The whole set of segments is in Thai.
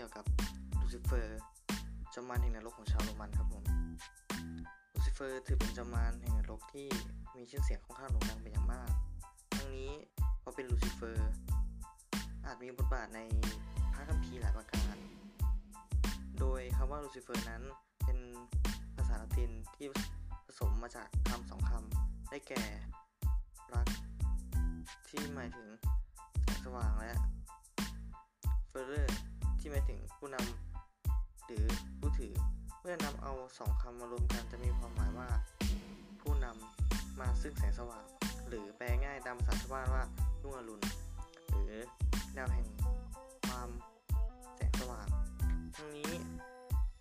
เกี่ยวกับลูซิเฟอร์จอมมารแห่งนรกของชาวโรมันครับผมลูซิเฟอร์ถือเป็นจอมมารแห่งนรกที่มีชื่อเสียงค่อนข้างโด่งดังเป็นอย่างมาก ทั้งนี้เพราะเป็นลูซิเฟอร์ อาจมีบทบาทในพระคัมภีร์หลายประการ โดยคำว่าลูซิเฟอร์นั้นเป็นภาษาละตินที่ผสมมาจากคำสองคำได้แก่ Lux ที่หมายถึงแสงสว่างและ Ferre ที่หมายถึงผู้นำหรือผู้ถือ เมื่อนำเอาสองคำมารวมกันจะมีความหมายว่า ผู้นำมาซึ่งแสงสว่าง หรือแปลง่ายตามภาษาชาวบ้านว่ารุ่งอรุณหรือดาวแห่งความแสงสว่าง ทั้งนี้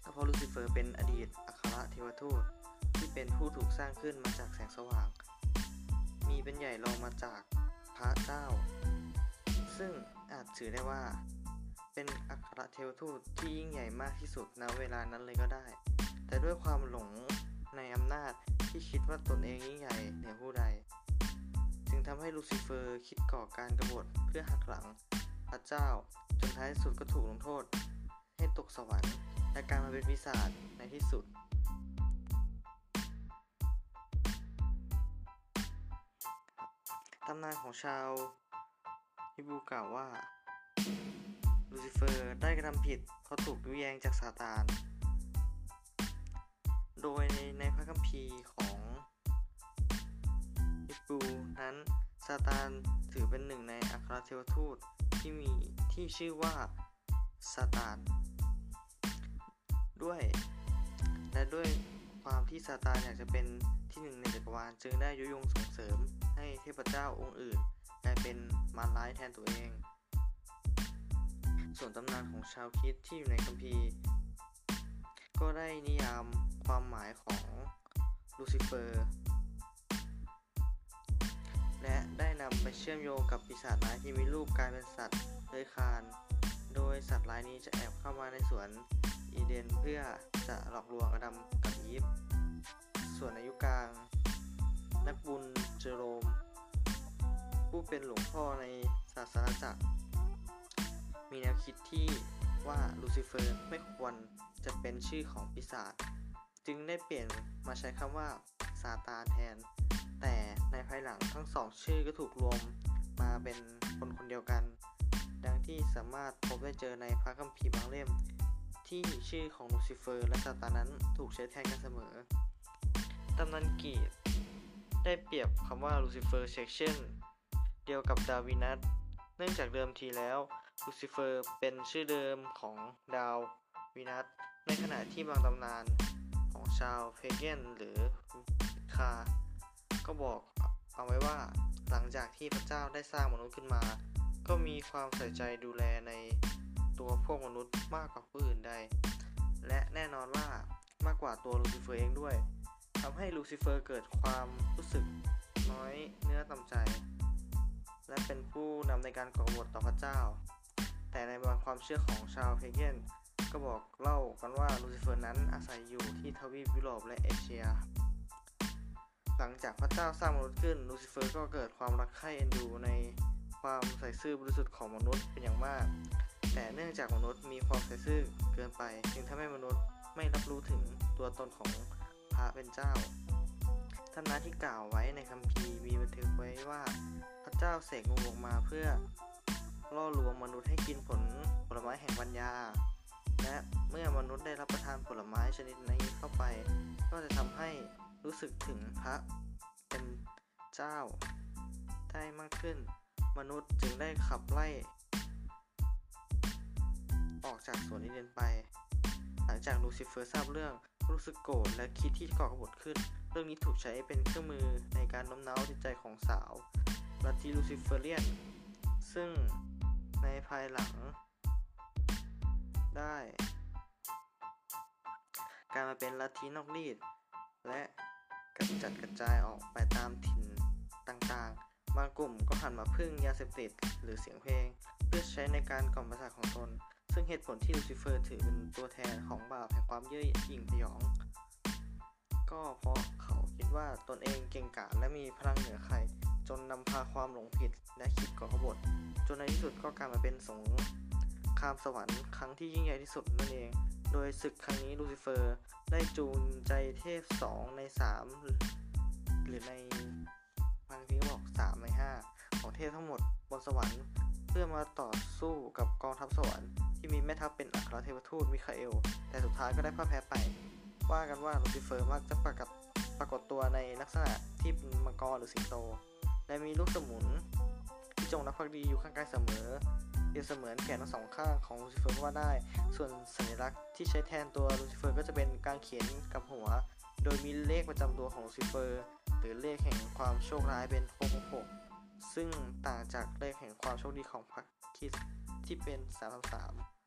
ก็เพราะลูซิเฟอร์เป็นอดีตอัครเทวทูตที่เป็นผู้ถูกสร้างขึ้นมาจากแสงสว่าง มีเป็นใหญ่รองมาจากพระเจ้า ซึ่งอาจถือได้ว่า เป็นอัครเทวทูตที่ยิ่งใหญ่มากที่สุดณเวลานั้นเลยก็ได้ แต่ด้วยความหลงในอำนาจที่คิดว่าตนเองยิ่งใหญ่เหนือผู้ใด จึงทำให้ลูซิเฟอร์คิดก่อการกรบฏเพื่อหักหลังพระเจ้าจนท้ายสุดก็ถูกลงโทษ ให้ตกสวรรค์และการมาเป็นปีศาจในที่สุดตำนานของชาวฮิบูกล่าวว่า ลูซิเฟอร์ได้กระทำผิดเพราะถูกยุแยงจากซาตาน โดยในในพระคัมภีร์ของฮิบรูนั้นซาตานถือเป็นหนึ่งในอัครเทวทูตที่มีที่ชื่อว่าซาตาน ด้วย และด้วยความที่ซาตานอยากจะเป็นที่หนึ่งในจักรวาลจึงได้ยุยงส่งเสริมให้เทพเจ้าองค์อื่นกลายเป็นมารร้ายแทนตัวเอง ส่วนตำนานของชาวคิดที่อยู่ในคัมภีร์ ก็ได้นิยามความหมายของลูซิเฟอร์ และได้นำไปเชื่อมโยงกับปีศาจร้ายที่มีรูปกลายเป็นสัตว์เลื้อยคลาน โดยสัตว์ร้ายนี้จะแอบเข้ามาในสวนอีเดนเพื่อจะหลอกลวงอดัมกับอีฟ ส่วนในยุกลาง นักบุญเจโรม ผู้เป็นหลวงพ่อในศาสนาจักร มีแนวคิดที่ว่าลูซิเฟอร์ไม่ควรจะเป็นชื่อของปีศาจจึงได้เปลี่ยนมาใช้คำว่าซาตานแทน แต่ในภายหลังทั้งสองชื่อก็ถูกรวมมาเป็นคนคนเดียวกัน ดังที่สามารถพบได้เจอในพระคัมภีร์บางเล่ม ที่ชื่อของลูซิเฟอร์และซาตานนั้นถูกใช้แทนกันเสมอตำนานกรีกได้เปรียบคำว่าลูซิเฟอร์เฉกเช่นเดียวกับดาววีนัสเนื่องจากเดิมทีแล้ว ลูซิเฟอร์เป็นชื่อเดิมของดาววีนัส ในขณะที่บางตำนานของชาว Pagan หรือคา ก็บอกเอาไว้ว่าหลังจากที่พระเจ้าได้สร้างมนุษย์ขึ้นมา ก็มีความใส่ใจดูแลในตัวพวกมนุษย์มากกว่าผู้อื่นใด และแน่นอนว่ามากกว่าตัวลูซิเฟอร์เองด้วยทำให้ลูซิเฟอร์เกิดความรู้สึกน้อยเนื้อต่ำใจ และเป็นผู้นำในการก่อกบฏต่อพระเจ้า แต่ในบางความเชื่อของชาว Pagan ก็บอกเล่ากันว่าลูซิเฟอร์นั้นอาศัยอยู่ที่ทวีปยุโรปและเอเชีย หลังจากพระเจ้าสร้างมนุษย์ขึ้นลูซิเฟอร์ก็เกิดความรักใคร่เอ็นดูในความใส่ซื่อบริสุทธิ์ของมนุษย์เป็นอย่างมาก แต่เนื่องจากมนุษย์มีความใส่ซื่อเกินไป จึงทำให้มนุษย์ไม่รับรู้ถึงตัวตนของพระเป็นเจ้าตำนานที่กล่าวไว้ในคัมภีร์มีบันทึกไว้ว่าพระเจ้าเสกงูออกมาเพื่อ ล่อลวงมนุษย์ให้กินผลผลไม้แห่งปัญญา และเมื่อมนุษย์ได้รับประทานผลไม้ชนิดนี้เข้าไป ก็จะทำให้รู้สึกถึงพระเป็นเจ้า ได้มากขึ้น มนุษย์จึงได้ขับไล่ ออกจากสวนอีเดนไป หลังจากลูซิเฟอร์ทราบเรื่องรู้สึกโกรธและคิดที่ก่อกบฏขึ้น เรื่องนี้ถูกใช้เป็นเครื่องมือในการโน้มน้าวจิตใจของสาวกลัทธิ Luciferian ซึ่ง ในภายหลัง ได้ การมาเป็นลัทธินอกรีด และกระจัดกระจายออกไปตามถิ่นต่างๆ บางกลุ่มก็หันมาพึ่งยาเสพติดหรือเสียงเพลง เพื่อใช้ในการกล่อมประสาทของตน ซึ่งเหตุผลที่ลูซิเฟอร์ถือเป็นตัวแทนของบาปแห่งความเย่อหยิ่งพยอง ก็เพราะเขาคิดว่าตนเองเก่งกาจและมีพลังเหนือใครำพาความหลงผิดและคิดก่อกบฏจนในที่สุดก็กลายมาเป็นสงครามสวรรค์ครั้งที่ยิ่งใหญ่ที่สุดนั่นเอง โดยศึกครั้งนี้ลูซิเฟอร์ได้จูงใจเทพ 2 ใน 3 หรือในบางทีก็บอก 3 ใน 5 ของเทพทั้งหมดบนสวรรค์เพื่อมาต่อสู้กับกองทัพสวรรค์ที่มีแม่ทัพเป็นอัครเทวทูตมิคาเอล แต่สุดท้ายก็ได้พ่ายแพ้ไป ว่ากันว่าลูซิเฟอร์มักจะปรากฏปรากฏตัวในลักษณะที่เป็นมังกรหรือสิงโต และมีลูกสมุน ที่จงรักภักดีอยู่ข้างกายเสมอเปรียบเสมือนแขนทั้งสองข้างของลูซิเฟอร์ก็ว่าได้ ส่วนสัญลักษณ์ที่ใช้แทนตัวลูซิเฟอร์ก็จะเป็นกางเขนกลับหัว โดยมีเลขประจำตัวของลูซิเฟอร์ หรือเลขแห่งความโชคร้ายเป็น666ซึ่งต่างจากเลขแห่งความโชคดีของพระคริสต์ที่เป็น 33